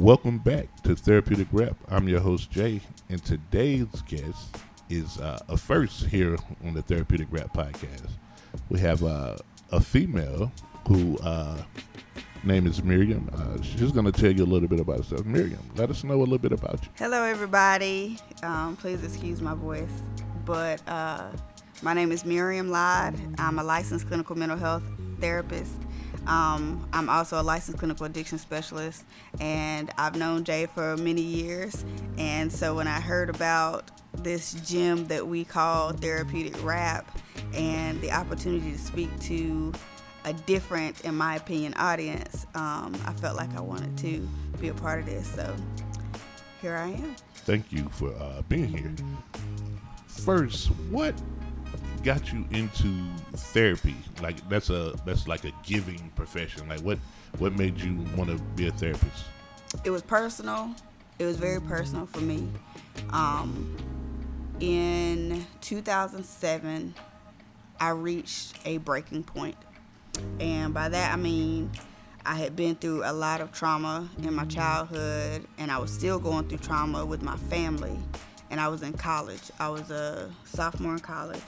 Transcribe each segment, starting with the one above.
Welcome back to Therapeutic Rap. I'm your host Jay, and today's guest is uh, a first here on the Therapeutic Rap podcast. We have uh, a female who uh, name is Miriam. Uh, she's going to tell you a little bit about herself. Miriam, let us know a little bit about you. Hello, everybody. Um, please excuse my voice, but uh, my name is Miriam Lod. I'm a licensed clinical mental health therapist um, I'm also a licensed clinical addiction specialist, and I've known Jay for many years. And so when I heard about this gym that we call therapeutic rap and the opportunity to speak to a different, in my opinion, audience, um, I felt like I wanted to be a part of this. So here I am. Thank you for uh, being here. First, what got you into therapy? Like that's a that's like a giving profession. Like what what made you want to be a therapist? It was personal. It was very personal for me. Um, in 2007, I reached a breaking point, and by that I mean I had been through a lot of trauma in my childhood, and I was still going through trauma with my family. And I was in college. I was a sophomore in college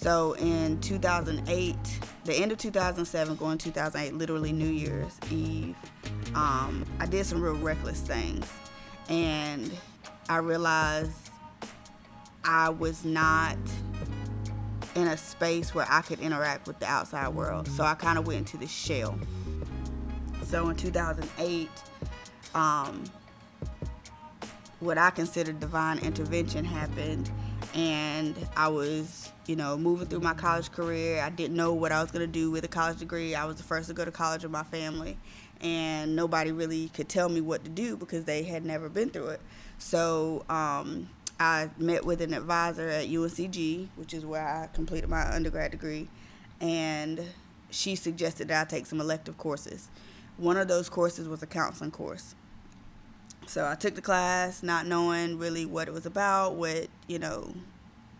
so in 2008, the end of 2007, going 2008, literally New Year's Eve, um, I did some real reckless things. And I realized I was not in a space where I could interact with the outside world. So I kind of went into the shell. So in 2008, um, what I considered divine intervention happened, and I was you know, moving through my college career. I didn't know what I was going to do with a college degree. I was the first to go to college in my family, and nobody really could tell me what to do because they had never been through it. So um, I met with an advisor at UNCG, which is where I completed my undergrad degree, and she suggested that I take some elective courses. One of those courses was a counseling course. So I took the class, not knowing really what it was about, what, you know,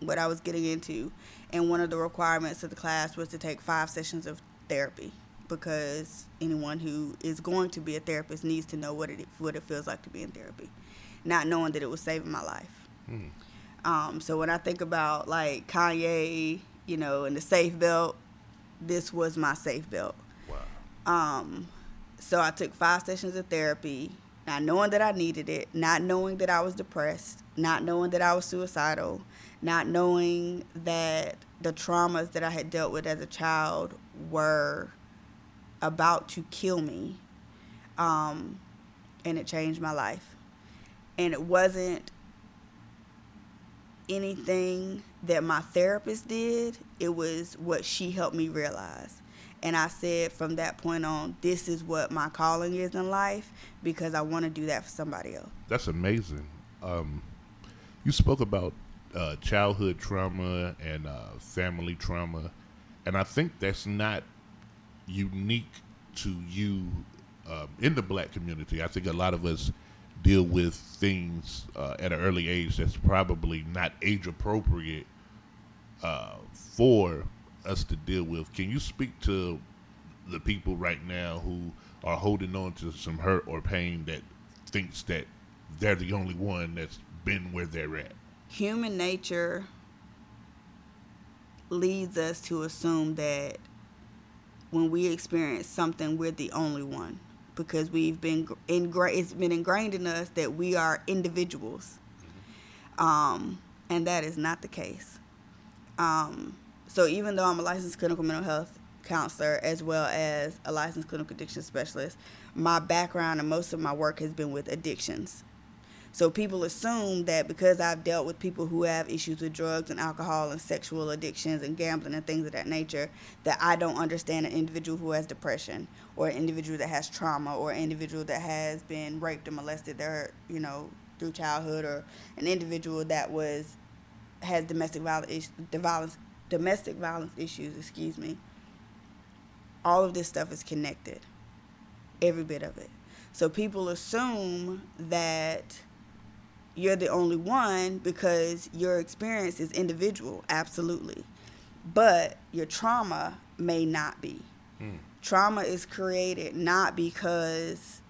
what I was getting into. And one of the requirements of the class was to take five sessions of therapy because anyone who is going to be a therapist needs to know what it what it feels like to be in therapy, not knowing that it was saving my life. Mm. Um, so when I think about like Kanye, you know, and the safe belt, this was my safe belt. Wow. Um, so I took five sessions of therapy, not knowing that I needed it, not knowing that I was depressed, not knowing that I was suicidal, not knowing that the traumas that I had dealt with as a child were about to kill me. Um, and it changed my life. And it wasn't anything that my therapist did, it was what she helped me realize. And I said from that point on, this is what my calling is in life because I want to do that for somebody else. That's amazing. Um, you spoke about uh, childhood trauma and uh, family trauma, and I think that's not unique to you um, in the black community. I think a lot of us deal with things uh, at an early age that's probably not age appropriate uh, for us to deal with. Can you speak to the people right now who are holding on to some hurt or pain that thinks that they're the only one that's been where they're at? human nature leads us to assume that when we experience something, we're the only one because we've been ingra- it's been ingrained in us that we are individuals, um, and that is not the case. Um, so even though I'm a licensed clinical mental health counselor as well as a licensed clinical addiction specialist, my background and most of my work has been with addictions. So people assume that because I've dealt with people who have issues with drugs and alcohol and sexual addictions and gambling and things of that nature, that I don't understand an individual who has depression or an individual that has trauma or an individual that has been raped or molested their, you know, through childhood or an individual that was has domestic violence violence domestic violence issues, excuse me. All of this stuff is connected. Every bit of it. So people assume that you're the only one because your experience is individual, absolutely. But your trauma may not be. Mm. Trauma is created not because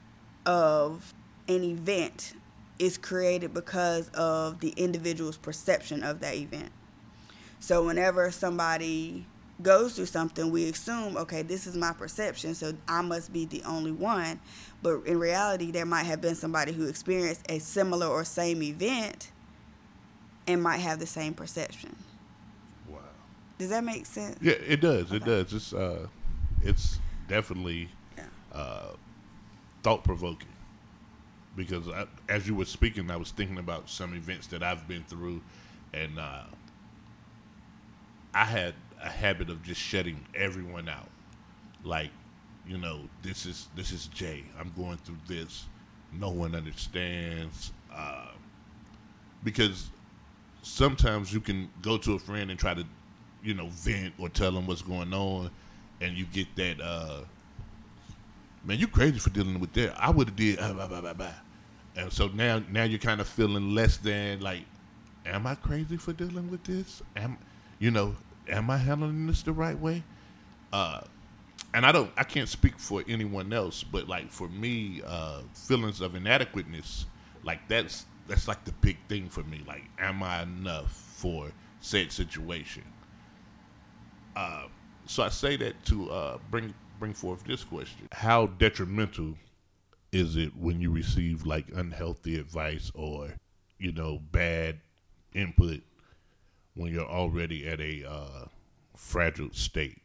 of an event it's created because of the individual's perception of that event. So whenever somebody goes through something, we assume, okay, this is my perception, so I must be the only one. But in reality, there might have been somebody who experienced a similar or same event and might have the same perception. Wow. Does that make sense? Yeah, it does. It does. It's uh, it's definitely Yeah. uh, thought provoking because I, as you were speaking, I was thinking about some events that I've been through, and uh, I had a habit of just shutting everyone out. Like, you know, this is this is Jay. I'm going through this. No one understands. Uh, because sometimes you can go to a friend and try to, you know, vent or tell them what's going on, and you get that, uh, man, you crazy for dealing with that. I would have did, blah, blah, blah, blah. and so now, now you're kind of feeling less than like, am I crazy for dealing with this? Am, you know, am I handling this the right way? Uh, and I don't, I can't speak for anyone else, but like for me, uh, feelings of inadequateness, like that's that's like the big thing for me. Like, am I enough for said situation? Uh, so I say that to uh, bring bring forth this question: How detrimental is it when you receive like unhealthy advice or you know bad input when you're already at a uh, fragile state?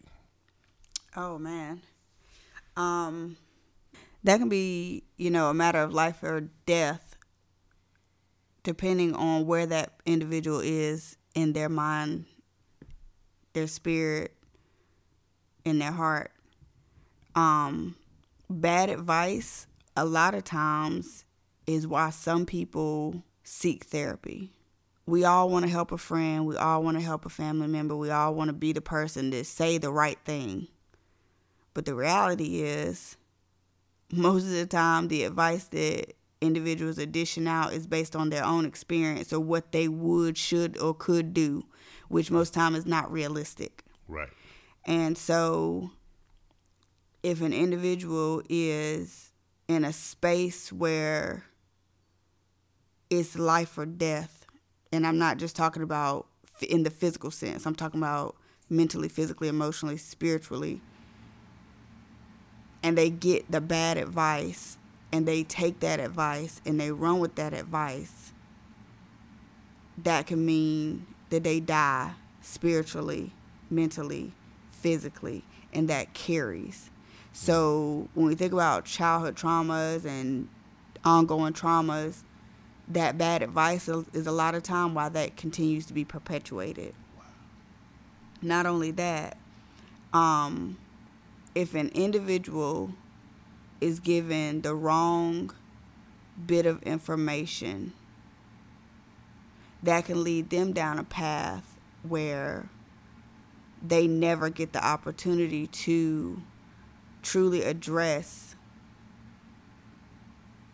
Oh man. Um that can be, you know, a matter of life or death depending on where that individual is in their mind, their spirit, in their heart. Um bad advice a lot of times is why some people seek therapy. We all want to help a friend, we all want to help a family member, we all want to be the person to say the right thing. But the reality is, most of the time, the advice that individuals are dishing out is based on their own experience or what they would, should, or could do, which most time is not realistic. Right. And so, if an individual is in a space where it's life or death, and I'm not just talking about in the physical sense, I'm talking about mentally, physically, emotionally, spiritually, and they get the bad advice and they take that advice and they run with that advice, that can mean that they die spiritually, mentally, physically, and that carries. So when we think about childhood traumas and ongoing traumas, that bad advice is a lot of time why that continues to be perpetuated. Not only that, um, if an individual is given the wrong bit of information, that can lead them down a path where they never get the opportunity to truly address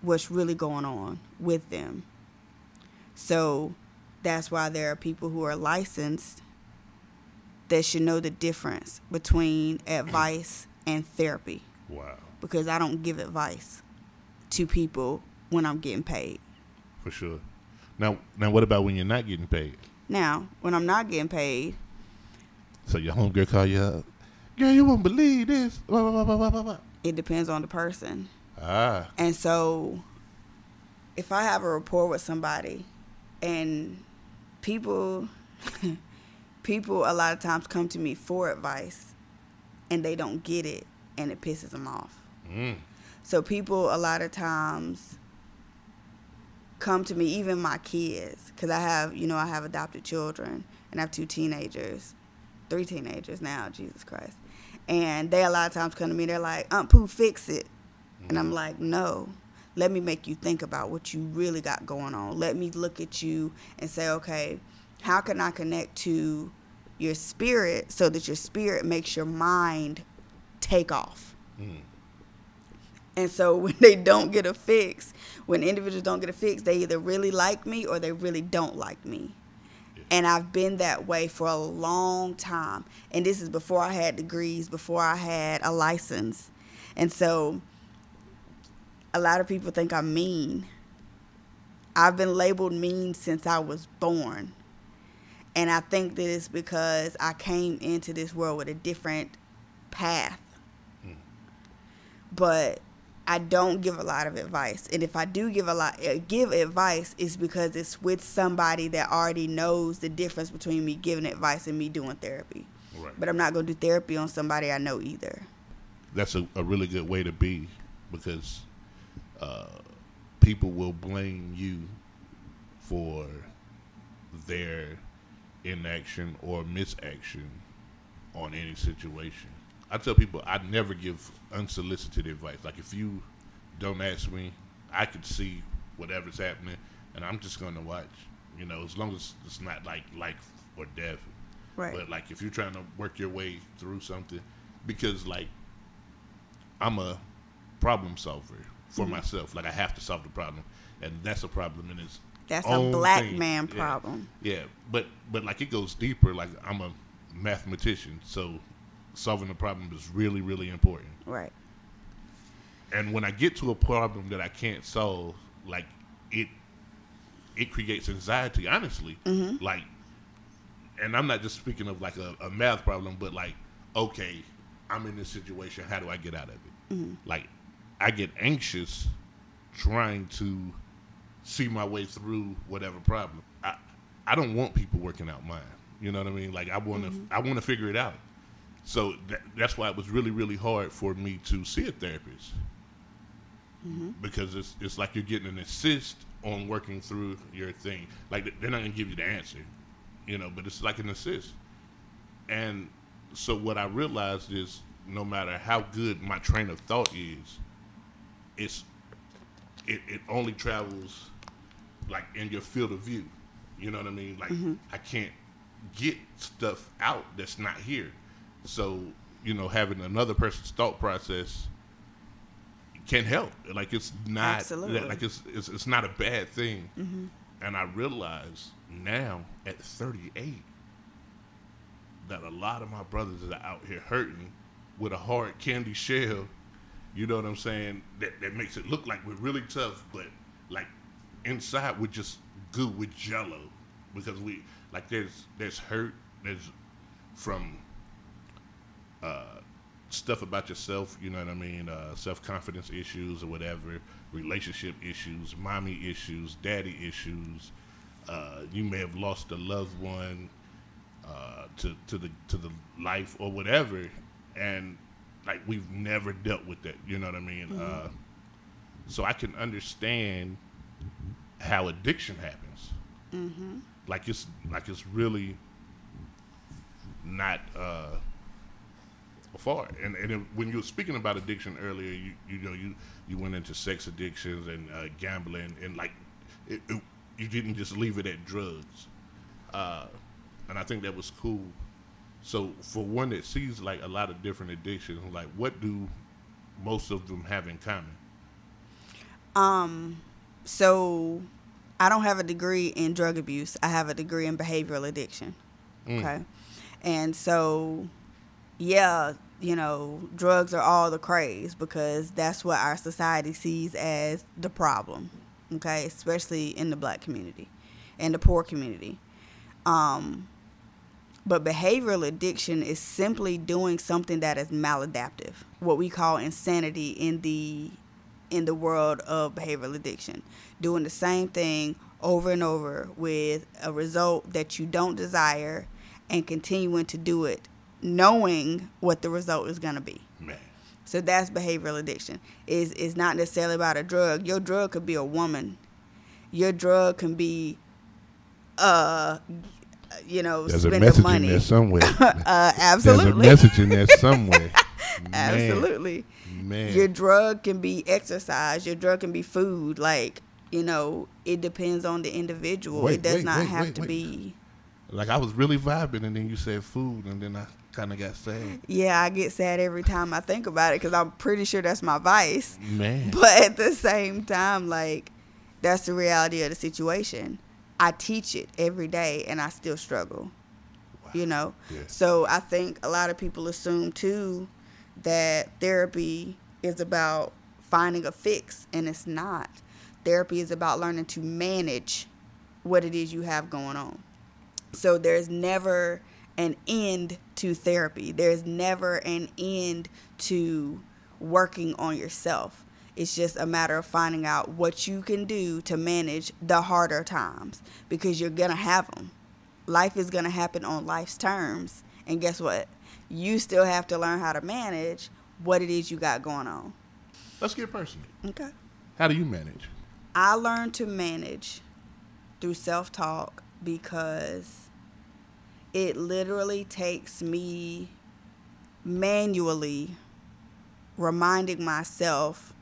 what's really going on with them. So that's why there are people who are licensed that should know the difference between advice and therapy Wow. because I don't give advice to people when I'm getting paid. For sure. Now, now, what about when you're not getting paid? Now, when I'm not getting paid, So your homegirl call you up. Girl, you won't believe this. Blah, blah, blah, blah, blah, blah, it depends on the person. Ah, And so if I have a rapport with somebody and people people a lot of times come to me for advice and they don't get it and it pisses them off. mm, So people a lot of times come to me, even my kids, because I have, you know, I have adopted children and I have two teenagers, three teenagers now, Jesus Christ. And they a lot of times come to me, they're like, Aunt Pooh, fix it. And I'm like, no, let me make you think about what you really got going on. Let me look at you and say, okay, how can I connect to your spirit so that your spirit makes your mind take off? mm. And so when they don't get a fix, when individuals don't get a fix, they either really like me or they really don't like me. And I've been that way for a long time. And this is before I had degrees, before I had a license. And so a lot of people think I'm mean. I've been labeled mean since I was born. And I think that it's because I came into this world with a different path. Mm. But I don't give a lot of advice. And if I do give a lot uh, give advice it's because it's with somebody that already knows the difference between me giving advice and me doing therapy. Right. But I'm not going to do therapy on somebody I know either. That's a, a really good way to be because uh, people will blame you for their inaction or misaction on any situation. I tell people I never give unsolicited advice. Like if you don't ask me, I can see whatever's happening, and I'm just going to watch. You know, as long as it's not like life or death. Right. But like if you're trying to work your way through something, because like I'm a problem solver for mm-hmm. myself. Like I have to solve the problem, and that's a problem in its that's a black thing. man problem. Yeah. yeah, but but like it goes deeper. Like I'm a mathematician, so solving the problem is really really important. Right. And when I get to a problem that I can't solve, like it it creates anxiety. Honestly, mm-hmm. like, and I'm not just speaking of like a, a, math problem, but like, okay, I'm in this situation. How do I get out of it? Mm-hmm. Like, I get anxious trying to see my way through whatever problem. I I don't want people working out mine. You know what I mean? Like I want to mm-hmm. I want to figure it out. So that, that's why it was really really hard for me to see a therapist. Mm-hmm. Because it's it's like you're getting an assist on working through your thing. Like they're not gonna give you the answer, you know, but it's like an assist. And so what I realized is no matter how good my train of thought is, it's it, it only travels like in your field of view. You know what I mean? Like mm-hmm. I can't get stuff out that's not here. So, you know, having another person's thought process can help. Like it's not Absolutely. like it's, it's it's not a bad thing. Mm-hmm. And I realize now at 38 that a lot of my brothers are out here hurting with a hard candy shell you know what I'm saying? That that makes it look like we're really tough, but like inside we're just good with jello because we like there's there's hurt there's from uh, stuff about yourself you know what i mean uh, self-confidence issues or whatever relationship issues mommy issues daddy issues uh, you may have lost a loved one uh, to to the to the life or whatever and like we've never dealt with that. You know what I mean? Mm-hmm. Uh, so I can understand how addiction happens. Mm-hmm. Like it's like it's really not uh, far. And and it, when you were speaking about addiction earlier, you you know you you went into sex addictions and uh, gambling and like it, it, you didn't just leave it at drugs. Uh, and I think that was cool so for one that sees like a lot of different addictions, like what do most of them have in common? Um, so I don't have a degree in drug abuse. I have a degree in behavioral addiction. Mm. Okay. And so yeah, you know, drugs are all the craze because that's what our society sees as the problem. Okay, especially in the black community and the poor community. Um, but behavioral addiction is simply doing something that is maladaptive, what we call insanity in the in the world of behavioral addiction. Doing the same thing over and over with a result that you don't desire and continuing to do it knowing what the result is going to be. Man. So that's behavioral addiction. Is is not necessarily about a drug. Your drug could be a woman. Your drug can be uh you know, There's spend a message the money. in there somewhere. uh, absolutely. There's a message in there somewhere. absolutely. Man. Your drug can be exercise. Your drug can be food. Like you know, it depends on the individual. Wait, it does wait, not wait, have to be. Like I was really vibing, and then you said food, and then I kind of got sad. Yeah, I get sad every time I think about it because I'm pretty sure that's my vice. Man. But at the same time, like that's the reality of the situation. I teach it every day and I still struggle. Wow. You know? Yeah. So I think a lot of people assume too that therapy is about finding a fix, and it's not. Therapy is about learning to manage what it is you have going on. So there's never an end to therapy. There's never an end to working on yourself. It's just a matter of finding out what you can do to manage the harder times because you're going to have them. Life is going to happen on life's terms. And guess what? You still have to learn how to manage what it is you got going on. Let's get personal. Okay. How do you manage? I learned to manage through self talk because it literally takes me manually reminding myself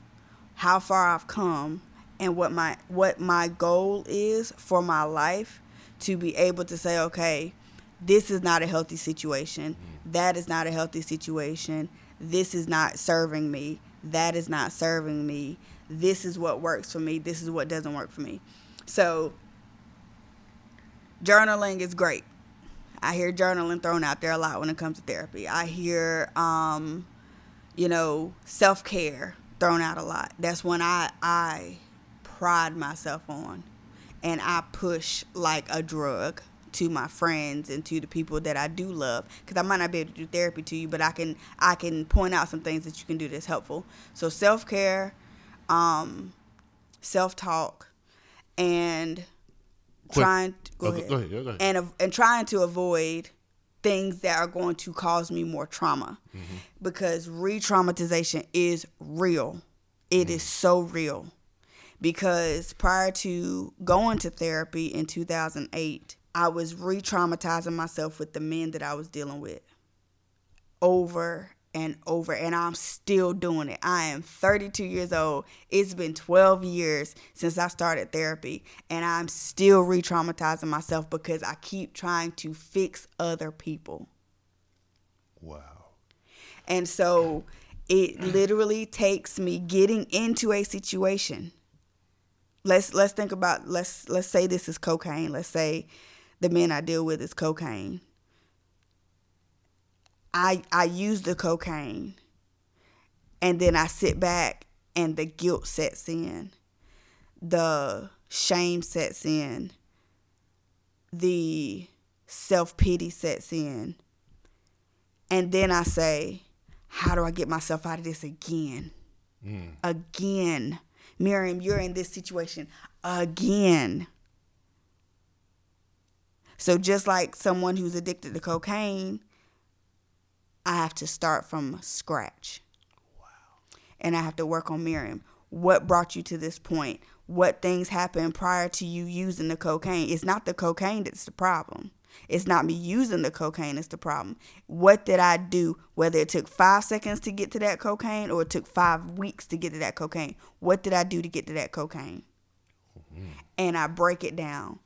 how far I've come and what my what my goal is for my life to be able to say okay this is not a healthy situation. That is not a healthy situation. This is not serving me. That is not serving me. This is what works for me. This is what doesn't work for me. So journaling is great. I hear journaling thrown out there a lot when it comes to therapy. I hear, um, you know, self care thrown out a lot. That's when I I pride myself on, and I push like a drug to my friends and to the people that I do love because I might not be able to do therapy to you, but I can I can point out some things that you can do that's helpful. So self care, um, self talk, and trying to, go, Oh, ahead. go ahead, go ahead. and and trying to avoid things that are going to cause me more trauma. Mm-hmm. because re-traumatization is real. It is so real. Because prior to going to therapy in 2008 i was re-traumatizing myself with the men that i was dealing with over and over and I'm still doing it. I am 32 years old. It's been 12 years since I started therapy and I'm still re-traumatizing myself because I keep trying to fix other people. Wow. And so it literally takes me getting into a situation. Let's let's think about let's let's say this is cocaine. Let's say the men I deal with is cocaine. I I use the cocaine and then I sit back and the guilt sets in. The shame sets in. The self-pity sets in. And then I say, how do I get myself out of this again? Mm. Again. Miriam, you're in this situation again. So just like someone who's addicted to cocaine, I have to start from scratch. And I have to work on Miriam. What brought you to this point? What things happened prior to you using the cocaine? It's not the cocaine that's the problem. It's not me using the cocaine that's the problem. What did I do? Whether it took five seconds to get to that cocaine or it took five weeks to get to that cocaine. What did I do to get to that cocaine? Mm-hmm. And I break it down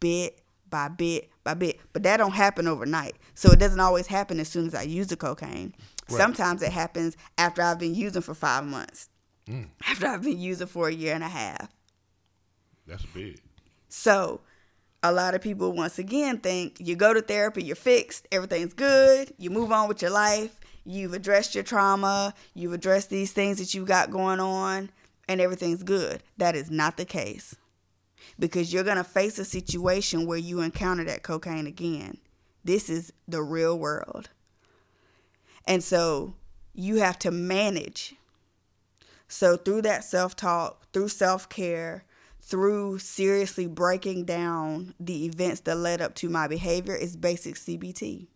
bit by bit by bit. But that don't happen overnight. So it doesn't always happen as soon as I use the cocaine. Right. Sometimes it happens after I've been using for five months. Hmm. After I've been using for a year and a half. That's big. So a lot of people once again think you go to therapy, you're fixed, everything's good, you move on with your life, you've addressed your trauma, you've addressed these things that you've got going on, and everything's good. That is not the case. Because you're going to face a situation where you encounter that cocaine again. This is the real world. And so you have to manage. So through that self-talk, through self-care, through seriously breaking down the events that led up to my behavior is basic CBT.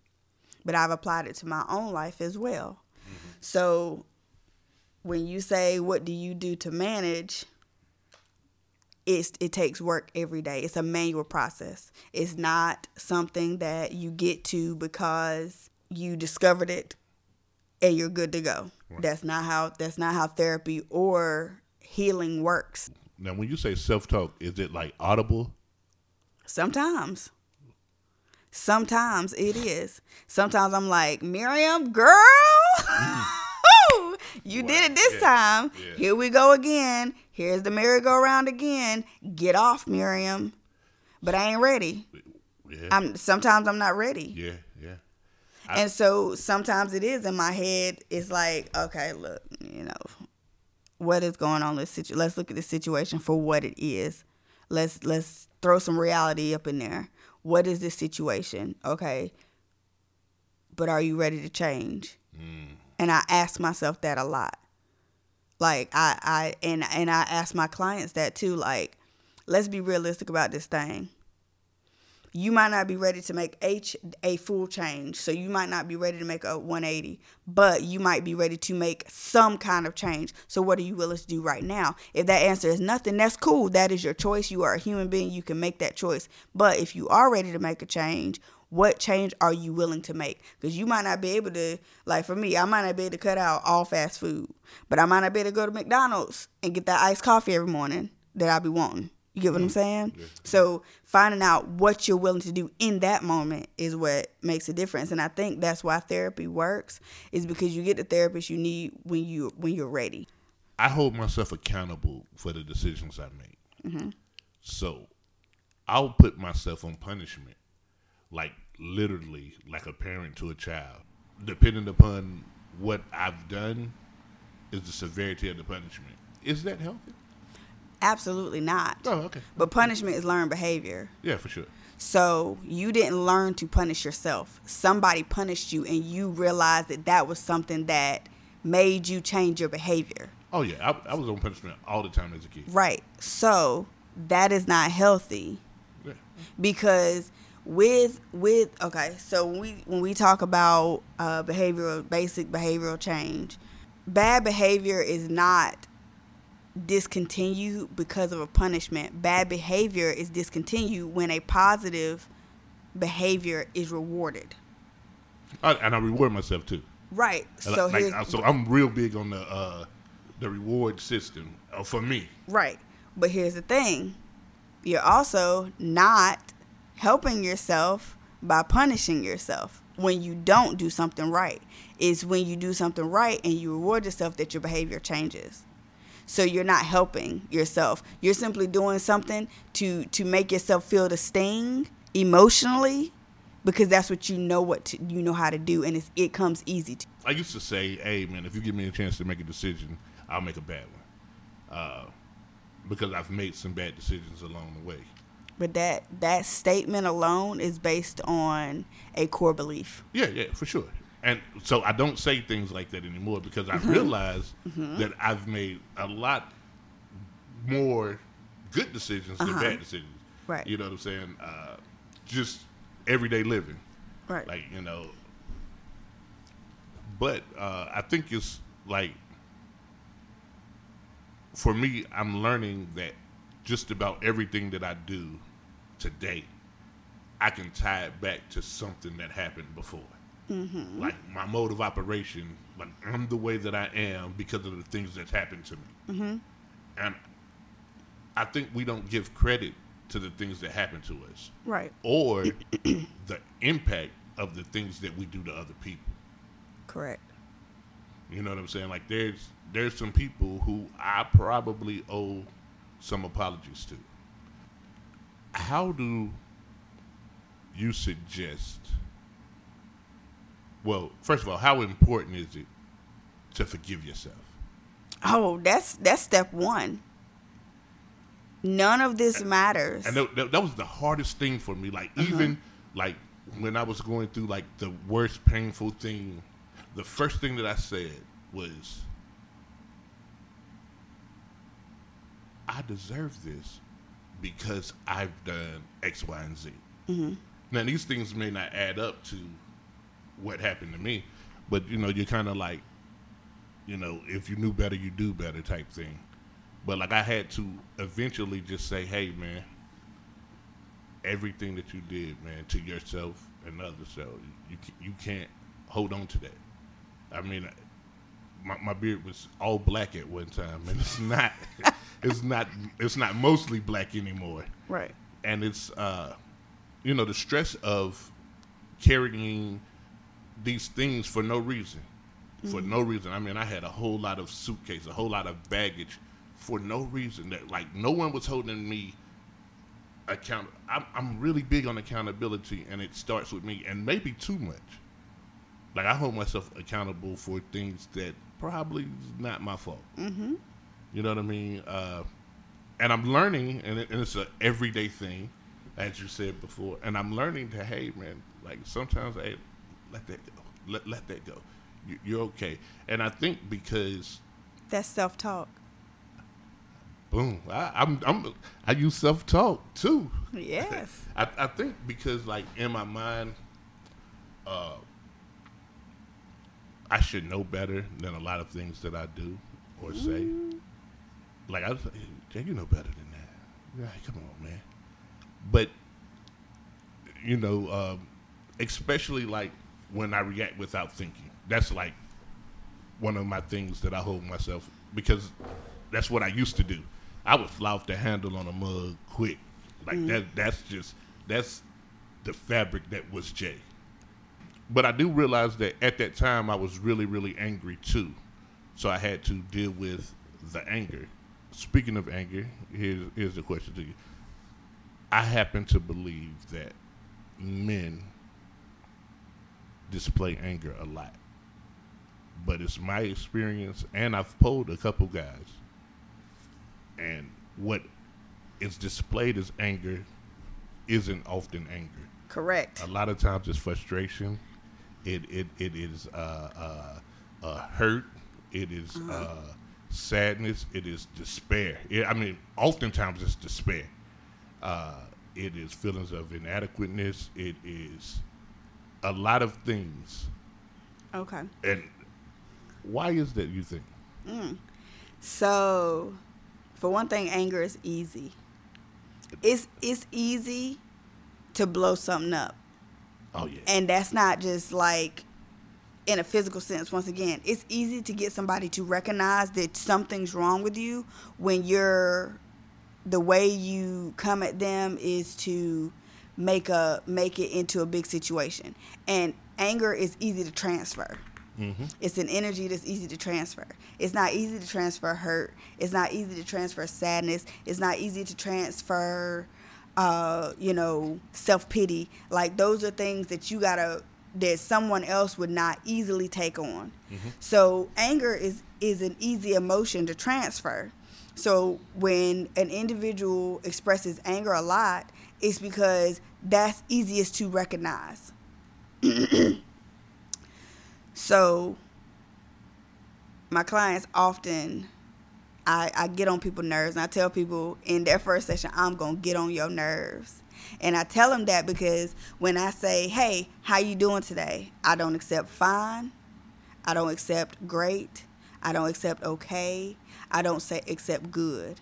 But I've applied it to my own life as well. Mm-hmm. So when you say what do you do to manage, it's it takes work every day. It's a manual process. It's not something that you get to because you discovered it and you're good to go. That's not how that's not how therapy or healing works. Now, when you say self talk, is it like audible? Sometimes. Sometimes it is. Sometimes I'm like, Miriam, girl, mm. You did it this Yeah. time. Yeah. Here we go again. Here's the merry-go-round again. Get off, Miriam. But I ain't ready. Yeah. I'm sometimes I'm not ready. yeah, yeah. And so sometimes it is in my head. It's like, okay, look, you know, what is going on. Let's situ- let's look at the situation for what it is. Let's let's throw some reality up in there. What is this situation? Okay. But are you ready to change? Mm. And I ask myself that a lot. Like I, I and and I ask my clients that too. Like, let's be realistic about this thing. You might not be ready to make H a full change, so you might not be ready to make a 180, but you might be ready to make some kind of change. So what are you willing to do right now? If that answer is nothing, that's cool. That is your choice. You are a human being. You can make that choice. But if you are ready to make a change, what change are you willing to make? Because you might not be able to, like for me, I might not be able to cut out all fast food, but I might not be able to go to McDonald's and get that iced coffee every morning that I be wanting. You get what I'm mm. saying? So finding out what you're willing to do in that moment is what makes a difference. And I think that's why therapy works, is because you get the therapist you need when you when you're ready. I hold myself accountable for the decisions I make. Mm-hmm. So I'll put myself on punishment, like literally, like a parent to a child. Depending upon what I've done, is the severity of the punishment. Is that healthy? Absolutely not. Oh, okay. But punishment is learned behavior. Yeah, for sure. So you didn't learn to punish yourself. Somebody punished you, and you realized that that was something that made you change your behavior. Oh yeah, I, I was on punishment all the time as a kid. Right. So that is not healthy Yeah. because with with okay, so when we when we talk about uh, behavioral basic behavioral change, bad behavior is not discontinued because of a punishment. Bad behavior is discontinued when a positive behavior is rewarded. I, and I reward myself too. Right. So like, so I'm real big on the uh, the reward system uh, for me. Right. But here's the thing you're also not helping yourself by punishing yourself when you don't do something right. It's when you do something right and you reward yourself that your behavior changes. So you're not helping yourself. You're simply doing something to to make yourself feel the sting emotionally because that's what you know what to, you know how to do and it comes easy to I used to say, "Hey man, if you give me a chance to make a decision, I'll make a bad one," uh, because I've made some bad decisions along the way. But that that statement alone is based on a core belief. Yeah, yeah, for sure. And so I don't say things like that anymore because I realize that I've made a lot more good decisions than Uh-huh. bad decisions. Right. You know what I'm saying? Uh, just everyday living. Right. Like, you know. But uh, I think it's like, for me, I'm learning that just about everything that I do today, I can tie it back to something that happened before. Mm-hmm. Like my mode of operation, like I'm the way that I am because of the things that's happened to me. Mm-hmm. And I think we don't give credit to the things that happen to us Right. or the impact of the things that we do to other people. Correct. You know what I'm saying? Like there's there's some people who I probably owe some apologies to. How do you suggest well, first of all, how important is it to forgive yourself? Oh, that's that's step one. None of this matters. And that, that, that was the hardest thing for me. Like uh-huh. even like when I was going through like the worst painful thing, the first thing that I said was, "I deserve this because I've done X, Y, and Z." Mm-hmm. Now these things may not add up to what happened to me, but you know you're kind of like, you know, if you knew better, you do better type thing. But like I had to eventually just say, "Hey, man, everything that you did, man, to yourself and others, so you you can't hold on to that." I mean, my my beard was all black at one time, and it's not, it's not, it's not mostly black anymore, right. and it's, uh, you know, the stress of carrying these things for no reason, for no reason. I mean, I had a whole lot of suitcase, a whole lot of baggage for no reason. That like no one was holding me account. I'm, I'm really big on accountability, and it starts with me, and maybe too much. Like I hold myself accountable for things that probably not my fault. Mm-hmm. You know what I mean? Uh, and I'm learning, and, it, and it's an everyday thing, as you said before. And I'm learning to, hey, man, like sometimes, hey, let that go. Let, let that go. You, you're okay. And I think because That's self talk. boom, I, I'm, I'm I use self talk too. Yes. I, I think because like in my mind, uh, I should know better than a lot of things that I do or say. Like I was like, Jay, you know better than that. Yeah, come on, man. But you know, um, especially like when I react without thinking. That's like one of my things that I hold myself because that's what I used to do. I would fly off the handle on a mug quick. Like that that's just that's the fabric that was Jay. But I do realize that at that time I was really, really angry too. So I had to deal with the anger. Speaking of anger, here's here's the question to you. I happen to believe that men display anger a lot. But it's my experience, and I've polled a couple guys, and what is displayed as anger isn't often anger. Correct. A lot of times it's frustration. It it, it is uh, uh, uh, hurt. It is uh, sadness. It is despair. It, I mean, oftentimes it's despair. Uh, it is feelings of inadequateness. It is a lot of things. Okay. And why is that? You think? So, for one thing, anger is easy. It's it's easy to blow something up. Oh yeah. And that's not just like in a physical sense. Once again, it's easy to get somebody to recognize that something's wrong with you when you're the way you come at them is to make a make it into a big situation. And anger is easy to transfer. Mm-hmm. It's an energy that's easy to transfer. It's not easy to transfer hurt. It's not easy to transfer sadness. It's not easy to transfer, uh, you know, self pity. Like those are things that you gotta that someone else would not easily take on. So anger is is an easy emotion to transfer. So when an individual expresses anger a lot, it's because that's easiest to recognize. So my clients often I, I get on people's nerves and I tell people in their first session, I'm gonna get on your nerves. And I tell them that because when I say, Hey, how you doing today? I don't accept fine. I don't accept great. I don't accept okay. I don't say accept good.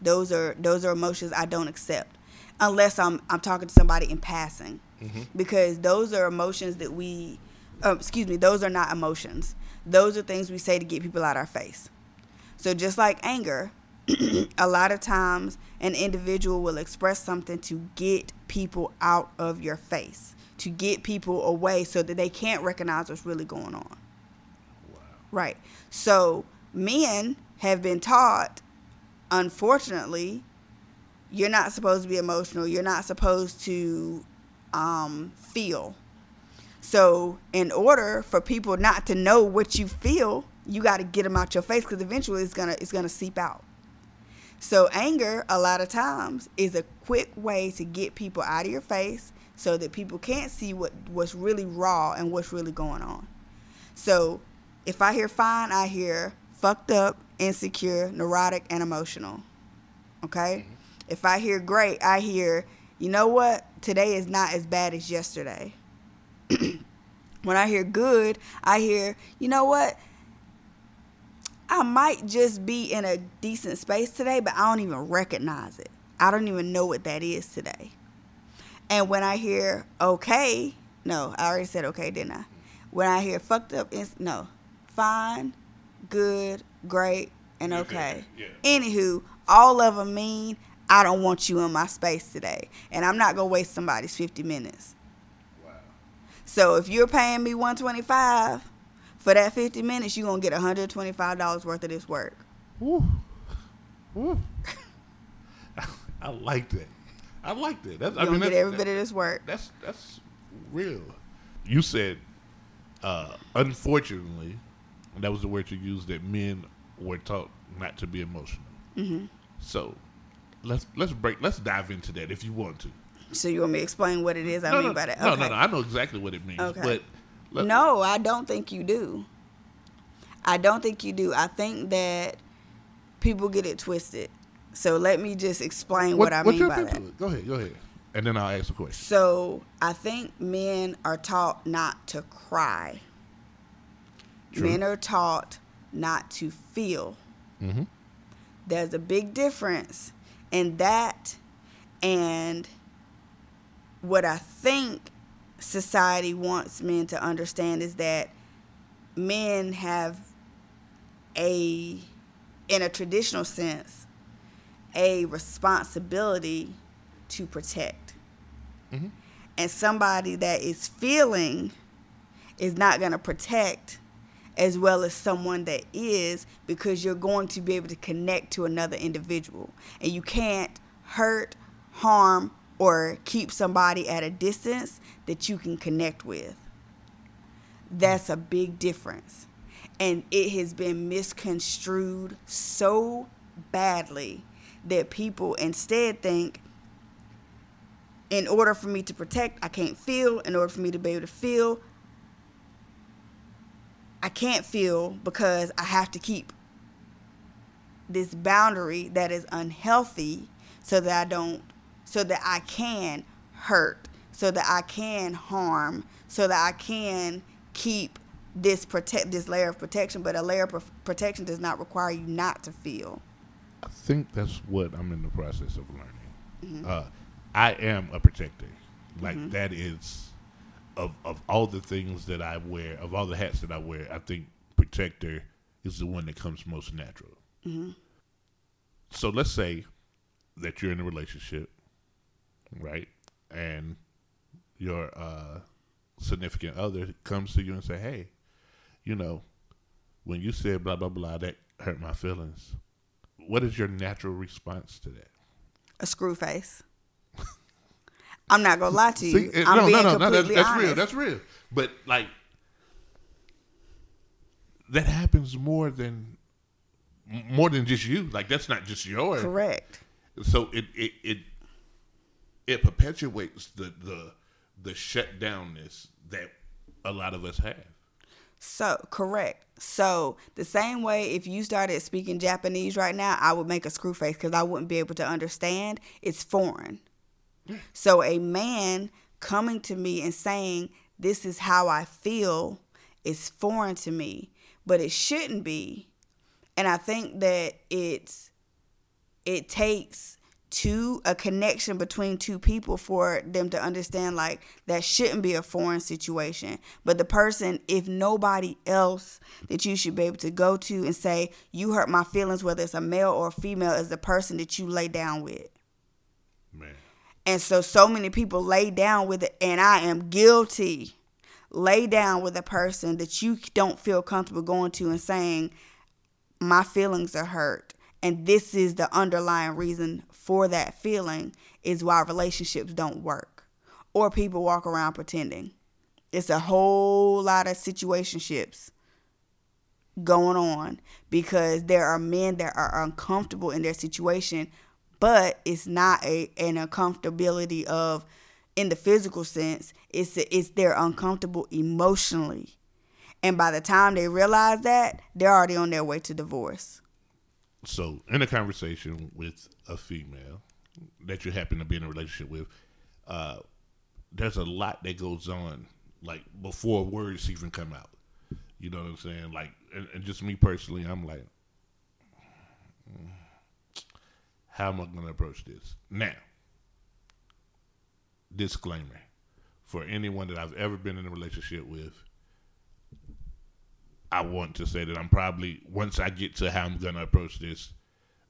Those are those are emotions I don't accept unless I'm I'm talking to somebody in passing, because those are emotions that we, uh, excuse me, those are not emotions. Those are things we say to get people out of our face. So just like anger, a lot of times an individual will express something to get people out of your face, to get people away so that they can't recognize what's really going on. Right. So men have been taught, unfortunately, you're not supposed to be emotional. You're not supposed to um, feel. So, in order for people not to know what you feel, you got to get them out your face because eventually it's gonna it's gonna seep out. So, anger a lot of times is a quick way to get people out of your face so that people can't see what what's really raw and what's really going on. So, if I hear fine, I hear fucked up, insecure, neurotic, and emotional. Okay? Mm-hmm. If I hear great, I hear, you know what? Today is not as bad as yesterday. when I hear good, I hear, you know what? I might just be in a decent space today, but I don't even recognize it. I don't even know what that is today. And when I hear okay, no, I already said okay, didn't I? When I hear fucked up, ins- no, fine, good, great, and okay. Yeah. Anywho, all of them mean I don't want you in my space today, and I'm not gonna waste somebody's 50 minutes. Wow. So if you're paying me 125 for that 50 minutes, you're gonna get 125 dollars worth of this work. Woo. Woo. I like that. I like that. That's, You're I mean, get every bit of this work. that's that's real. You said, uh, unfortunately, and that was the word you used, that men we're taught not to be emotional. Mm-hmm. So let's let's break. Let's dive into that if you want to. So you want me to explain what it is I no, mean no, by that? no, no, no. I know exactly what it means. Okay. But let- No, I don't think you do. I don't think you do. I think that people get it twisted. So let me just explain what, I what's mean by that. Go ahead, go ahead, and then I'll ask a question. So I think men are taught not to cry. True. Men are taught not to feel. Mm-hmm. There's a big difference in that and what I think society wants men to understand is that men have a in a traditional sense a responsibility to protect. Mhm. And somebody that is feeling is not going to protect as well as someone that is because you're going to be able to connect to another individual. And you can't hurt, harm, or keep somebody at a distance that you can connect with. That's a big difference. And it has been misconstrued so badly that people instead think in order for me to protect, I can't feel. In order for me to be able to feel, I can't feel because I have to keep this boundary that is unhealthy so that I don't, so that I can hurt, so that I can harm, so that I can keep this protect this layer of protection. But a layer of pro- protection does not require you not to feel. I think that's what I'm in the process of learning. Mm-hmm. Uh, I am a protector. Like that is of of all the things that I wear, of all the hats that I wear. I think protector is the one that comes most natural. Mm-hmm. So let's say that you're in a relationship, right, and your uh, significant other comes to you and say, "Hey, you know, when you said blah blah blah, that hurt my feelings." What is your natural response to that? A screw face. I'm not gonna lie to you. See, I'm no, being no, no, no, that's, completely that's honest. real. That's real. But like, that happens more than more than just you. Like that's not just yours. correct. So it it it it perpetuates the the the shutdownness that a lot of us have. So correct. So the same way, if you started speaking Japanese right now, I would make a screw face because I wouldn't be able to understand. It's foreign. So a man coming to me and saying this is how I feel is foreign to me, but it shouldn't be. And I think that it's it takes two a connection between two people for them to understand like that shouldn't be a foreign situation. But the person if nobody else that you should be able to go to and say you hurt my feelings whether it's a male or a female is the person that you lay down with. Man, and so so many people lay down with it and I am guilty. Lay down with a person that you don't feel comfortable going to and saying my feelings are hurt and this is the underlying reason for that feeling is why relationships don't work or people walk around pretending. It's a whole lot of situationships going on because there are men that are uncomfortable in their situation but it's not a an uncomfortability of in the physical sense it's it's they're uncomfortable emotionally. And by the time they realize that they're already on their way to divorce so in a conversation with a female that you happen to be in a relationship with, uh, there's a lot that goes on like before words even come out. You know what I'm saying? Like, and, and just me personally, I'm like, "Mm, how am I going to approach this now? Disclaimer: for anyone that I've ever been in a relationship with, I want to say that I'm probably once I get to how I'm going to approach this,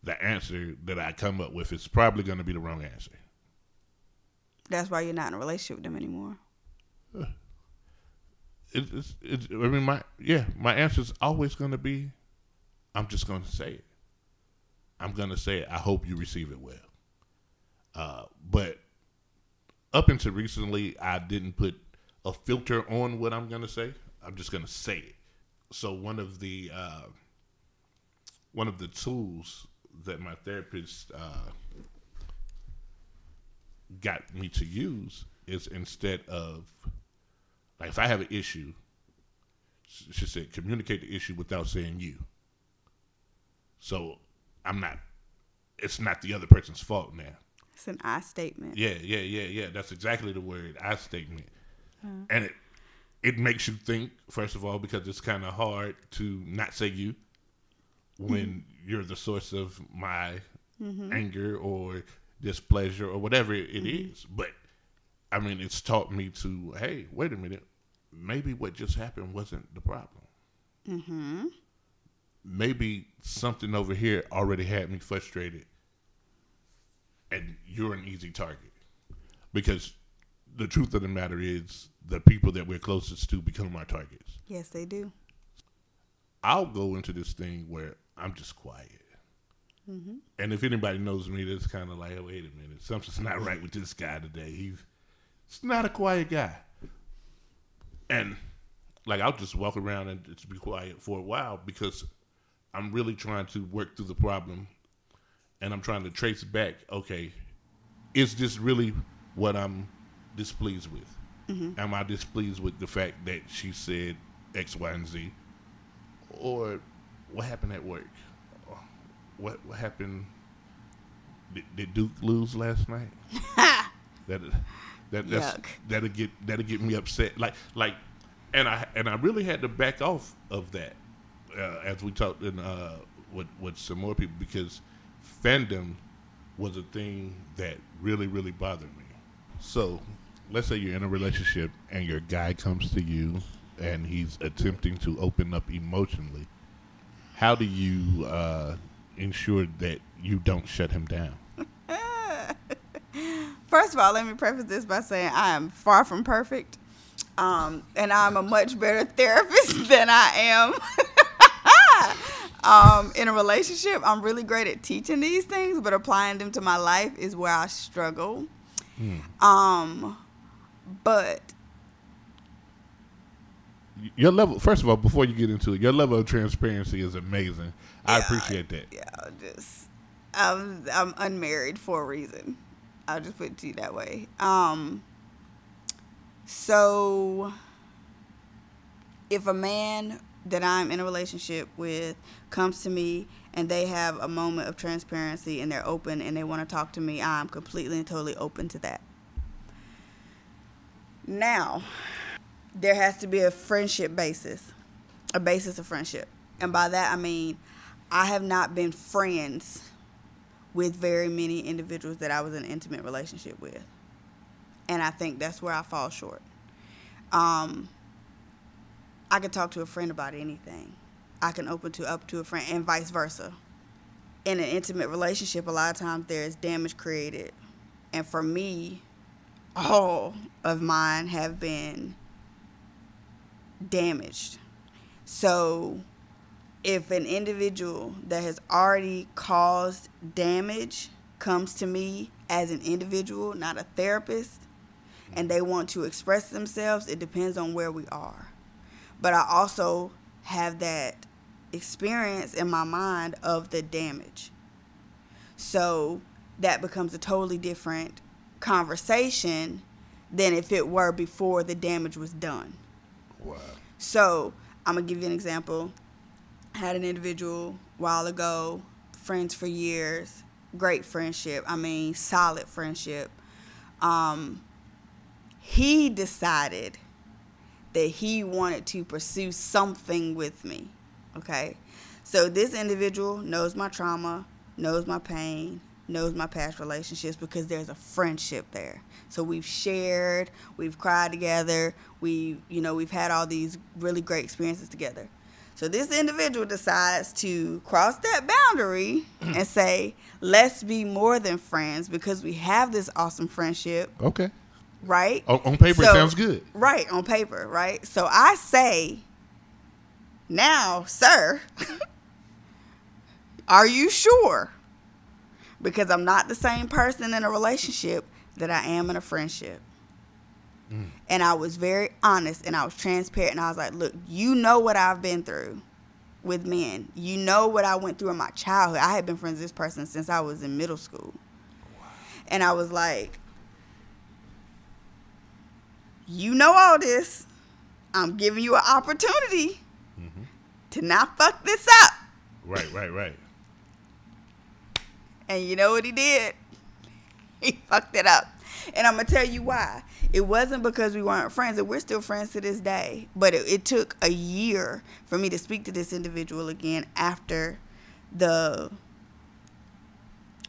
the answer that I come up with is probably going to be the wrong answer. that's why you're not in a relationship with them anymore It, it's, it's, I mean, my yeah, my answer is always going to be, I'm just going to say it. I'm going to say it. I hope you receive it well. Uh, but up until recently, I didn't put a filter on what I'm going to say. I'm just going to say it. So one of the uh, one of the tools that my therapist uh, got me to use is instead of like if I have an issue, she said communicate the issue without saying you. So I'm not. It's not the other person's fault now. It's an I statement. Yeah, yeah, yeah, yeah. That's exactly the word I statement, and it it makes you think first of all because it's kind of hard to not say you when mm-hmm. you're the source of my mm-hmm. anger or displeasure or whatever it mm-hmm. is. But I mean, it's taught me to hey, wait a minute, maybe what just happened wasn't the problem. Mm-hmm. Maybe something over here already had me frustrated, and you're an easy target because the truth of the matter is the people that we're closest to become our targets. Yes, they do. I'll go into this thing where I'm just quiet. Mm-hmm. And if anybody knows me, that's kind of like, oh, wait a minute, something's not right with this guy today. He's, he's not a quiet guy. And like, I'll just walk around and just be quiet for a while because I'm really trying to work through the problem and I'm trying to trace back, okay, is this really what I'm displeased with? Am I displeased with the fact that she said X, Y, and Z? Or what happened at work? What what happened? Did, did Duke lose last night? that that that's, Yuck. that'll get that'll get me upset. Like like, and I and I really had to back off of that uh, as we talked in uh, with with some more people because fandom was a thing that really really bothered me. So let's say you're in a relationship and your guy comes to you and he's attempting to open up emotionally. How do you uh, ensure that you don't shut him down? First of all, let me preface this by saying I am far from perfect. Um, and I'm a much better therapist than I am um, in a relationship. I'm really great at teaching these things, but applying them to my life is where I struggle. Um, but Your level, first of all, before you get into it, your level of transparency is amazing. I appreciate that. yeah, I'll just I'm I'm unmarried for a reason. I'll just put it to you that way. Um so if a man that I'm in a relationship with comes to me and they have a moment of transparency and they're open and they want to talk to me, I'm completely and totally open to that. Now, there has to be a friendship basis, a basis of friendship. And by that I mean I have not been friends with very many individuals that I was in an intimate relationship with. And I think that's where I fall short. Um, I can talk to a friend about anything. I can open to up to a friend and vice versa. In an intimate relationship, a lot of times there is damage created. And for me, all of mine have been damaged. So if an individual that has already caused damage comes to me as an individual, not a therapist, and they want to express themselves, it depends on where we are. But I also have that experience in my mind of the damage. So that becomes a totally different conversation than if it were before the damage was done. Wow. So I'm gonna give you an example. I had an individual a while ago, friends for years, great friendship. I mean, solid friendship. Um, he decided that he wanted to pursue something with me. Okay, so this individual knows my trauma, knows my pain, knows my past relationships because there's a friendship there. So we've shared, we've cried together, we, you know, we've had all these really great experiences together. So this individual decides to cross that boundary and say, "Let's be more than friends because we have this awesome friendship." Okay. Right? On, on paper, it So- sounds good. Right, on paper, right? So I say, now, sir, are you sure? Because I'm not the same person in a relationship that I am in a friendship. And I was very honest and I was transparent and I was like, look, you know what I've been through. with men. You know what I went through in my childhood. I had been friends with this person since I was in middle school. And I was like, you know all this. I'm giving you an opportunity Mm-hmm. to not fuck this up. Right, right, right. And you know what he did? He fucked it up. And I'm going to tell you why. It wasn't because we weren't friends, and we're still friends to this day. But it, it took a year for me to speak to this individual again after the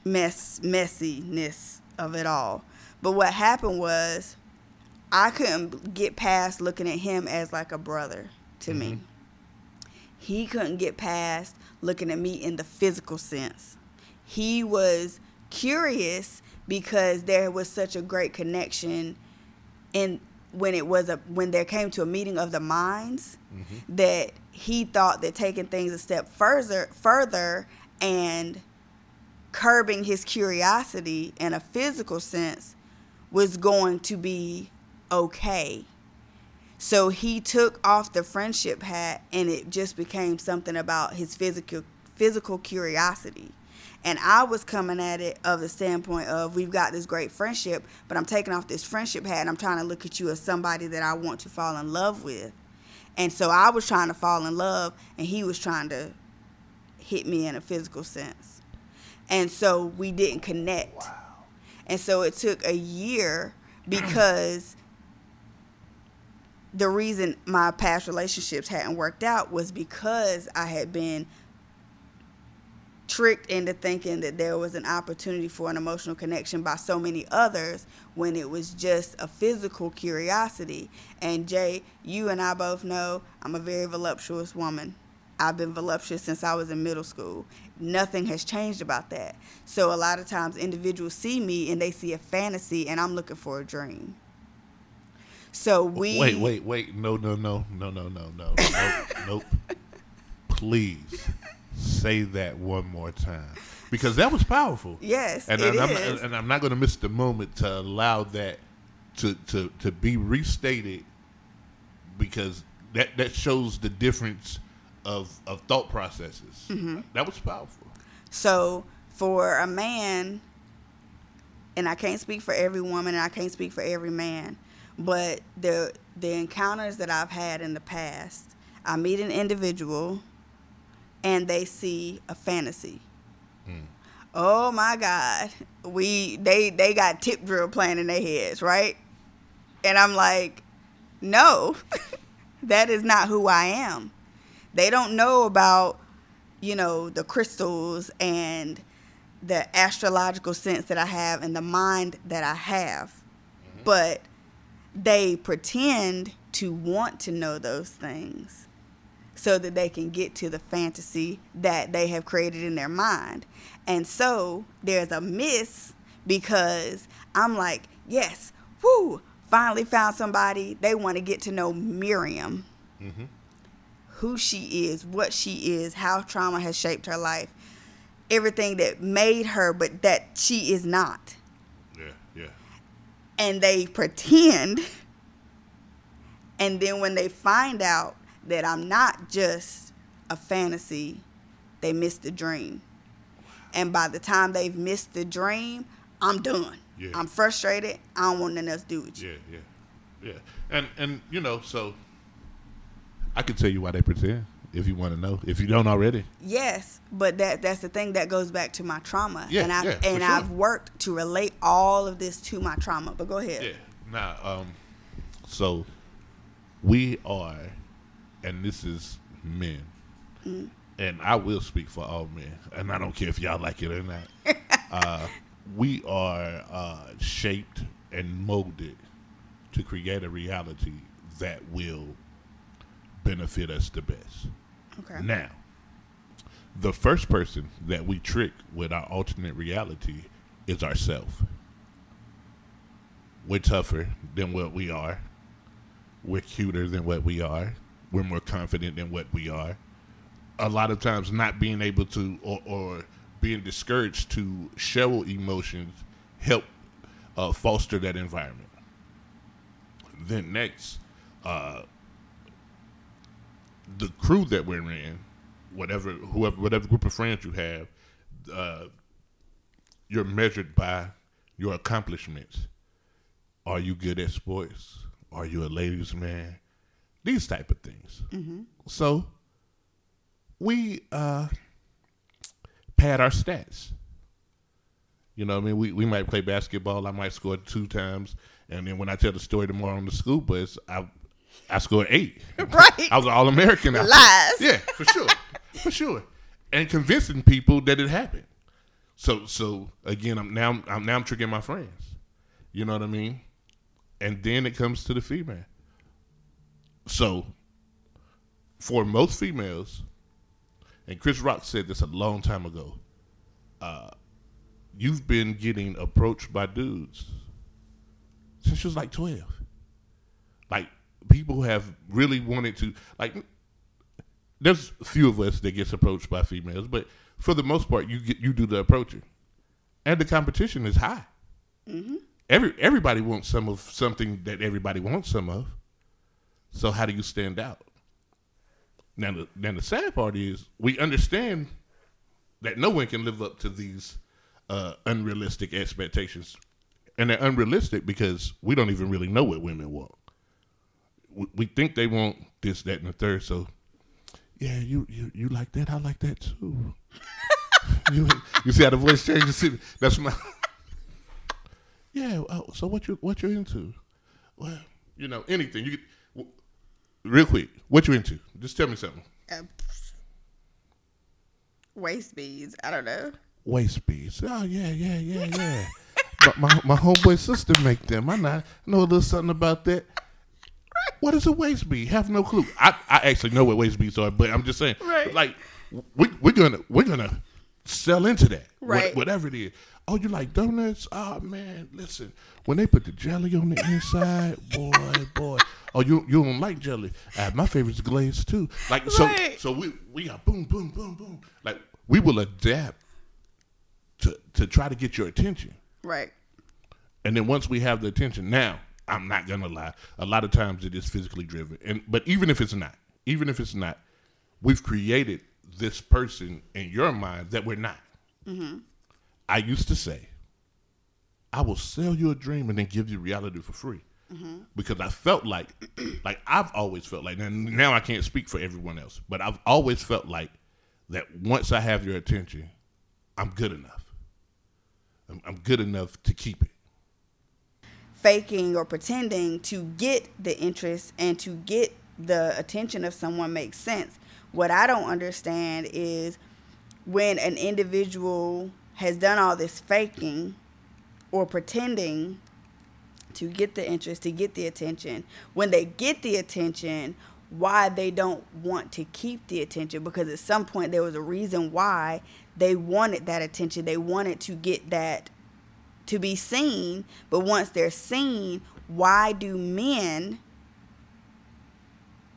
mess messiness of it all. But what happened was I couldn't get past looking at him as like a brother to me. Mm-hmm. He couldn't get past looking at me in the physical sense. He was curious because there was such a great connection in when it was a when there came to a meeting of the minds mm-hmm. that he thought that taking things a step further further and curbing his curiosity in a physical sense was going to be okay. So he took off the friendship hat and it just became something about his physical physical curiosity. And I was coming at it of the standpoint of we've got this great friendship, but I'm taking off this friendship hat and I'm trying to look at you as somebody that I want to fall in love with. And so I was trying to fall in love and he was trying to hit me in a physical sense. And so we didn't connect. And so it took a year because the reason my past relationships hadn't worked out was because I had been tricked into thinking that there was an opportunity for an emotional connection by so many others when it was just a physical curiosity. And Jay, you and I both know I'm a very voluptuous woman. I've been voluptuous since I was in middle school. Nothing has changed about that. So a lot of times individuals see me and they see a fantasy and I'm looking for a dream. So we Wait, wait, wait. No, no, no, no, no, no, no. Nope, nope. Please say that one more time. Because that was powerful. Yes, and, it I'm, is. and I'm not going to miss the moment to allow that to, to, to be restated because that, that shows the difference of, of thought processes. Mm-hmm. That was powerful. So for a man, and I can't speak for every woman, and I can't speak for every man, but the the encounters that I've had in the past, I meet an individual, and they see a fantasy. Hmm. Oh my God, we they they got tip drill playing in their heads, right? And I'm like, no, that is not who I am. They don't know about you know, the crystals and the astrological sense that I have and the mind that I have. Mm-hmm. But they pretend to want to know those things so that they can get to the fantasy that they have created in their mind. And so there's a miss because I'm like, yes, whoo, finally found somebody. They want to get to know Miriam Mm-hmm. who she is, what she is, how trauma has shaped her life, everything that made her, but that she is not. Yeah, yeah. And they pretend. And then when they find out that I'm not just a fantasy, they miss the dream. And by the time they've missed the dream, I'm done. Yeah. I'm frustrated. I don't want nothing else to do with you. Yeah, yeah, yeah. And and you know, so I can tell you why they pretend if you want to know. If you don't already, Yes, but that that's the thing that goes back to my trauma, Yeah, and I yeah, and sure. I've worked to relate all of this to my trauma. But go ahead. yeah. Now, um, so we are, and this is men, and I will speak for all men, and I don't care if y'all like it or not. uh, we are uh, shaped and molded to create a reality that will benefit us the best. Okay. Now, the first person that we trick with our alternate reality is ourself. We're tougher than what we are. We're cuter than what we are. We're more confident than what we are. A lot of times, not being able to or, or being discouraged to show emotions help uh, foster that environment. Then next, uh, the crew that we're in, whatever whoever whatever group of friends you have, uh, you're measured by your accomplishments. Are you good at sports? Are you a ladies' man? These type of things. So we uh, pad our stats. You know, what I mean, we, we might play basketball. I might score two times, and then when I tell the story tomorrow on the school bus, I I scored eight. Right. I was all American. Lies. Yeah, for sure, for sure, and convincing people that it happened. So so again, I'm now I'm now I'm tricking my friends. You know what I mean? And then it comes to the female. So for most females, and Chris Rock said this a long time ago. Uh, you've been getting approached by dudes since you was like twelve. Like people have really wanted to like. There's a few of us that gets approached by females, but for the most part, you get you do the approaching, and the competition is high. Every everybody wants some of something that everybody wants some of. So how do you stand out? Now, the, now the sad part is we understand that no one can live up to these uh, unrealistic expectations, and they're unrealistic because we don't even really know what women want. We, we think they want this, that, and the third. So, yeah, you you, you like that? I like that too. you you see how the voice changes? That's my. yeah. Oh, so what you what you into? Well, you know anything. You real quick. What you into? Just tell me something. Uh, waist beads. I don't know. waist beads. Oh yeah, yeah, yeah, yeah. but my my homeboy sister make them. I not know a little something about that. What is a waist bead? Have no clue. I, I actually know what waist beads are, but I'm just saying, Right. like we we're gonna we're gonna sell into that, What- Right. whatever it is. Oh, you like donuts? Oh man, listen. When they put the jelly on the inside, boy, boy. Oh, you you don't like jelly? Uh, my favorite's glazed too. Like so, Right. so we we are boom, boom, boom, boom. Like we will adapt to to try to get your attention. Right. And then once we have the attention, now I'm not gonna lie. A lot of times it is physically driven, and but even if it's not, even if it's not, we've created this person in your mind that we're not. Mm-hmm. I used to say, I will sell you a dream and then give you reality for free. Mm-hmm. Because I felt like, like I've always felt like, and now I can't speak for everyone else, but I've always felt like that once I have your attention, I'm good enough. I'm, I'm good enough to keep it. faking or pretending to get the interest and to get the attention of someone makes sense. What I don't understand is when an individual has done all this faking or pretending to get the interest, to get the attention, when they get the attention, why they don't want to keep the attention because at some point there was a reason why they wanted that attention. They wanted to get that to be seen, but once they're seen, why do men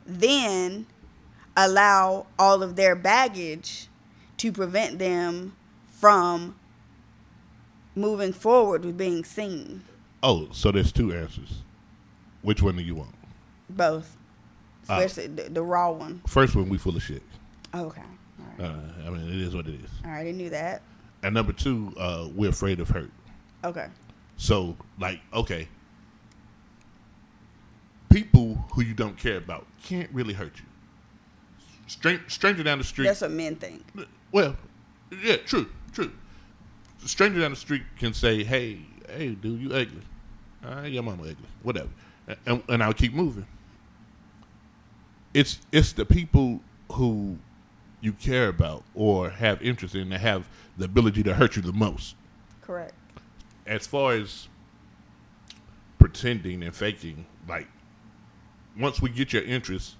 then allow all of their baggage to prevent them from moving forward with being seen? Oh, so there's two answers. Which one do you want? Both, Uh, the, the raw one. First one, we full of shit. Okay, all right, Uh, I mean, it is what it is. all right, I knew that. And number two, uh, we're afraid of hurt. Okay, So, like, okay, people who you don't care about can't really hurt you. Stran- stranger down the street. that's what men think. Well, yeah, true, true. Stranger down the street can say, "Hey, hey, dude, you ugly. Uh, your mama ugly. Whatever," and, and I'll keep moving. It's it's the people who you care about or have interest in that have the ability to hurt you the most. Correct. As far as pretending and faking, like once we get your interest,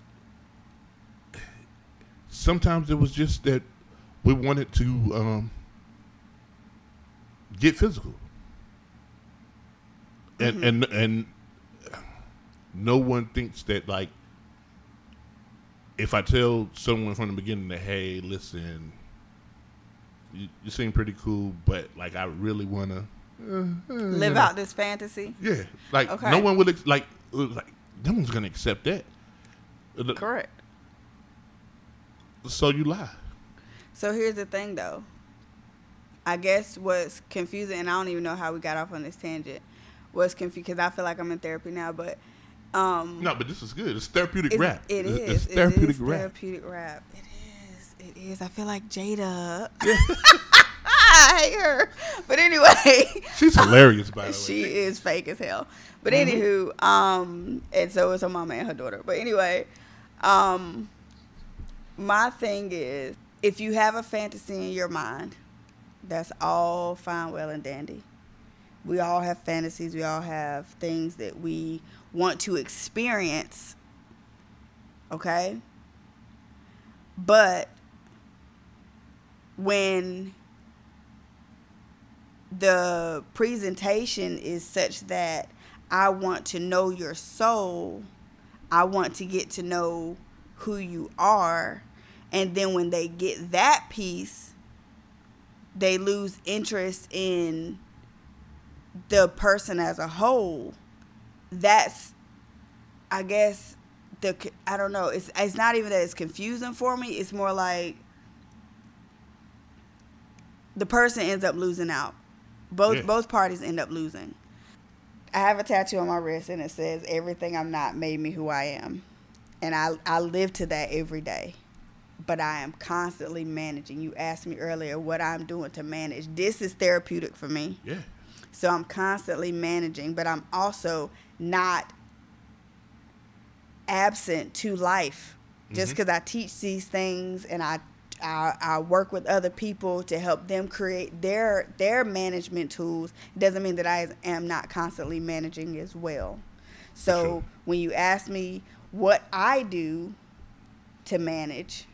sometimes it was just that we wanted to um, get physical, and and and no one thinks that like if I tell someone from the beginning that hey, listen, you, you seem pretty cool, but like I really want to. Live out this fantasy. Yeah, like Okay. no one would ex- like like no one's gonna accept that. Uh, Correct. So you lie. So here's the thing, though. I guess what's confusing, and I don't even know how we got off on this tangent. Was confused because I feel like I'm in therapy now, but um, No, but this is good. It's therapeutic it's, rap. It It's- is. It's therapeutic it is rap. Therapeutic rap. It is. It is. I feel like Jada. I hate her. But anyway, She's hilarious, by the way. she is fake as hell. But Mhm. anywho, um, and so is her mama and her daughter. But anyway, um, my thing is, if you have a fantasy in your mind, that's all fine, well, and dandy. We all have fantasies. We all have things that we want to experience. Okay. But when the presentation is such that I want to know your soul, I want to get to know who you are, and then when they get that piece, they lose interest in the person as a whole. That's, I guess, the I don't know. It's it's not even that it's confusing for me. It's more like the person ends up losing out. Both Yeah. both parties end up losing. I have a tattoo on my wrist and it says everything I'm not made me who I am. And I I live to that every day. But I am constantly managing. You asked me earlier what I'm doing to manage. This is therapeutic for me. Yeah. So I'm constantly managing, but I'm also not absent to life. Just Mhm. because I teach these things and I, I I work with other people to help them create their their management tools doesn't mean that I am not constantly managing as well. So Sure. when you ask me what I do to manage,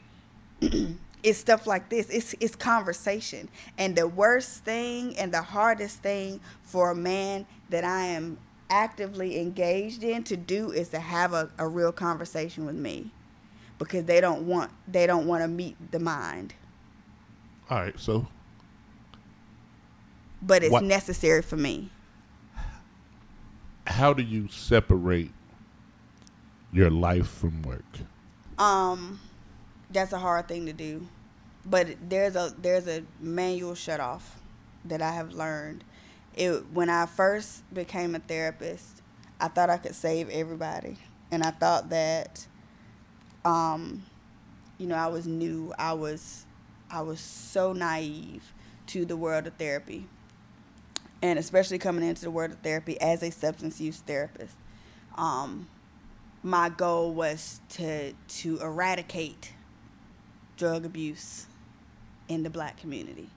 it's stuff like this. It's it's conversation. And the worst thing and the hardest thing for a man that I am actively engaged in to do is to have a, a real conversation with me. Because they don't want they don't want to meet the mind. All right. So, But it's What- necessary for me. how do you separate your life from work? Um, that's a hard thing to do, but there's a there's a manual shut off that I have learned. It when I first became a therapist, I thought I could save everybody, and I thought that, um, you know, I was new. I was I was so naive to the world of therapy, and especially coming into the world of therapy as a substance use therapist. Um, my goal was to to eradicate drug abuse in the black community.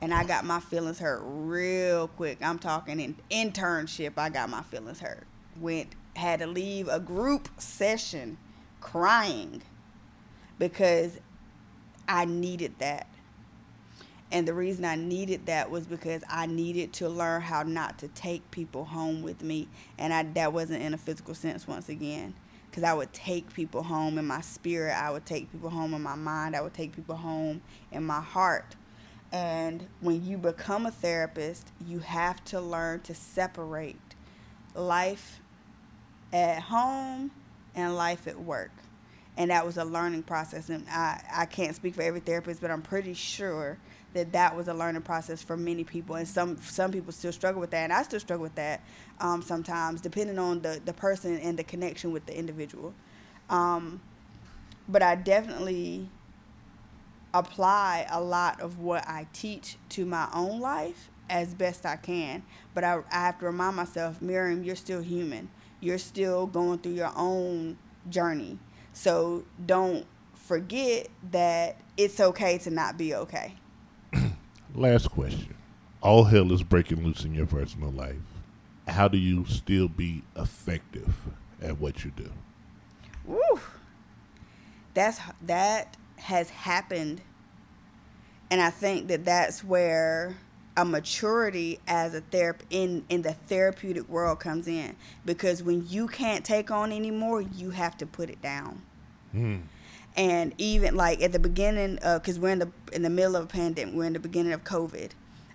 And I got my feelings hurt real quick. I'm talking in internship, I got my feelings hurt. Went had to leave a group session crying because I needed that. And the reason I needed that was because I needed to learn how not to take people home with me. And I, that wasn't in a physical sense once again. Because I would take people home in my spirit. I would take people home in my mind. I would take people home in my heart. And when you become a therapist, you have to learn to separate life at home and life at work. And that was a learning process. And I, I can't speak for every therapist, but I'm pretty sure that that was a learning process for many people. And some, some people still struggle with that. And I still struggle with that um, sometimes, depending on the, the person and the connection with the individual. Um, but I definitely apply a lot of what I teach to my own life as best I can. But I, I have to remind myself, Miriam, you're still human. You're still going through your own journey. So don't forget that it's okay to not be okay. Last question. All hell is breaking loose in your personal life. How do you still be effective at what you do? Woo. That's that has happened, and I think that that's where a maturity as a therap in in the therapeutic world comes in because when you can't take on anymore, you have to put it down. Hmm. And even like at the beginning, because we're in the in the middle of a pandemic, we're in the beginning of COVID,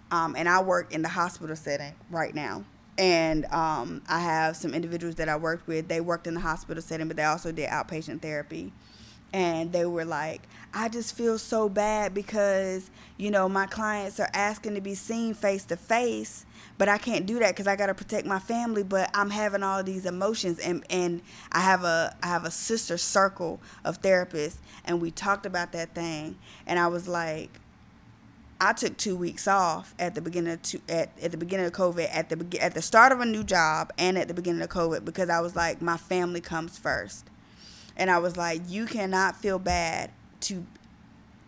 um, and I work in the hospital setting right now. And um, I have some individuals that I worked with. They worked in the hospital setting, but they also did outpatient therapy. And they were like, I just feel so bad because, you know, my clients are asking to be seen face to face, but I can't do that because I got to protect my family, but I'm having all these emotions. And, and I have a I have a sister circle of therapists and we talked about that thing and I was like I took two weeks off at the beginning of two, at, at the beginning of COVID at the at the start of a new job and at the beginning of COVID because I was like my family comes first and I was like, you cannot feel bad to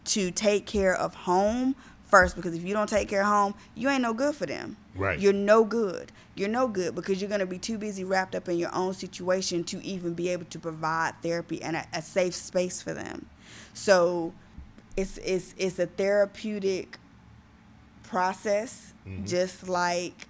to take care of home first because if you don't take care of home, you ain't no good for them. Right. You're no good. You're no good because you're gonna be too busy wrapped up in your own situation to even be able to provide therapy and a, a safe space for them. So it's it's it's a therapeutic process, mm-hmm. just like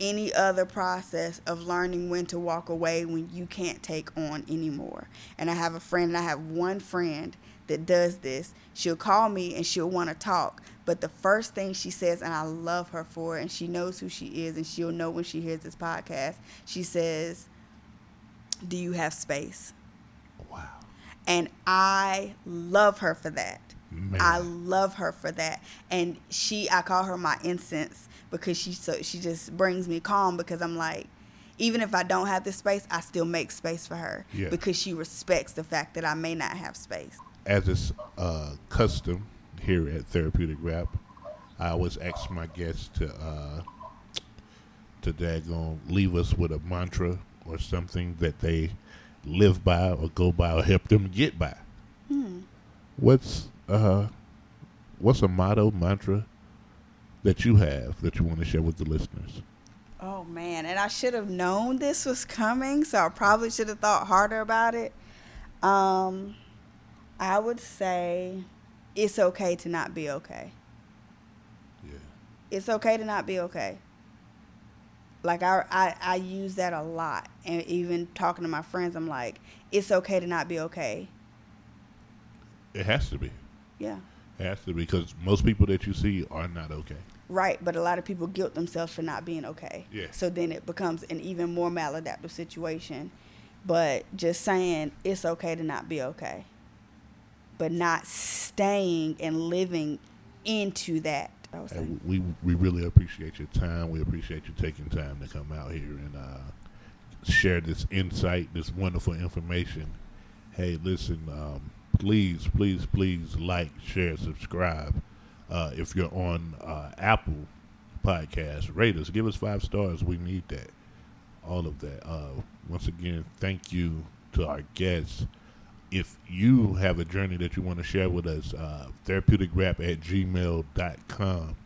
any other process of learning when to walk away when you can't take on anymore. And I have a friend, and I have one friend that does this. She'll call me and she'll want to talk. But the first thing she says, and I love her for it, and she knows who she is, and she'll know when she hears this podcast, she says, Do you have space? Wow. And I love her for that. Man. I love her for that. And she, I call her my incense because she so she just brings me calm because I'm like, even if I don't have the space, I still make space for her yeah. because she respects the fact that I may not have space. As is uh, custom here at Therapeutic Rap, I always ask my guests to uh, to daggone leave us with a mantra or something that they live by or go by or help them get by. Hmm. What's uh, huh. what's a motto, mantra that you have that you want to share with the listeners? Oh man, and I should have known this was coming, so I probably should have thought harder about it. Um, I would say it's okay to not be okay. Yeah. It's okay to not be okay. Like I, I, I use that a lot, and even talking to my friends, I'm like, it's okay to not be okay. It has to be. Yeah. It has to because most people that you see are not okay. Right, but a lot of people guilt themselves for not being okay. Yeah. So then it becomes an even more maladaptive situation. But just saying it's okay to not be okay. But not staying and living into that. And we we really appreciate your time. We appreciate you taking time to come out here and uh, share this insight, this wonderful information. Hey, listen, um, please, please, please like, share, subscribe. Uh, if you're on uh, Apple Podcast, rate us, give us five stars. We need that. All of that. Uh, once again, thank you to our guests. If you have a journey that you want to share with us, uh, therapeuticrap at gmail.com.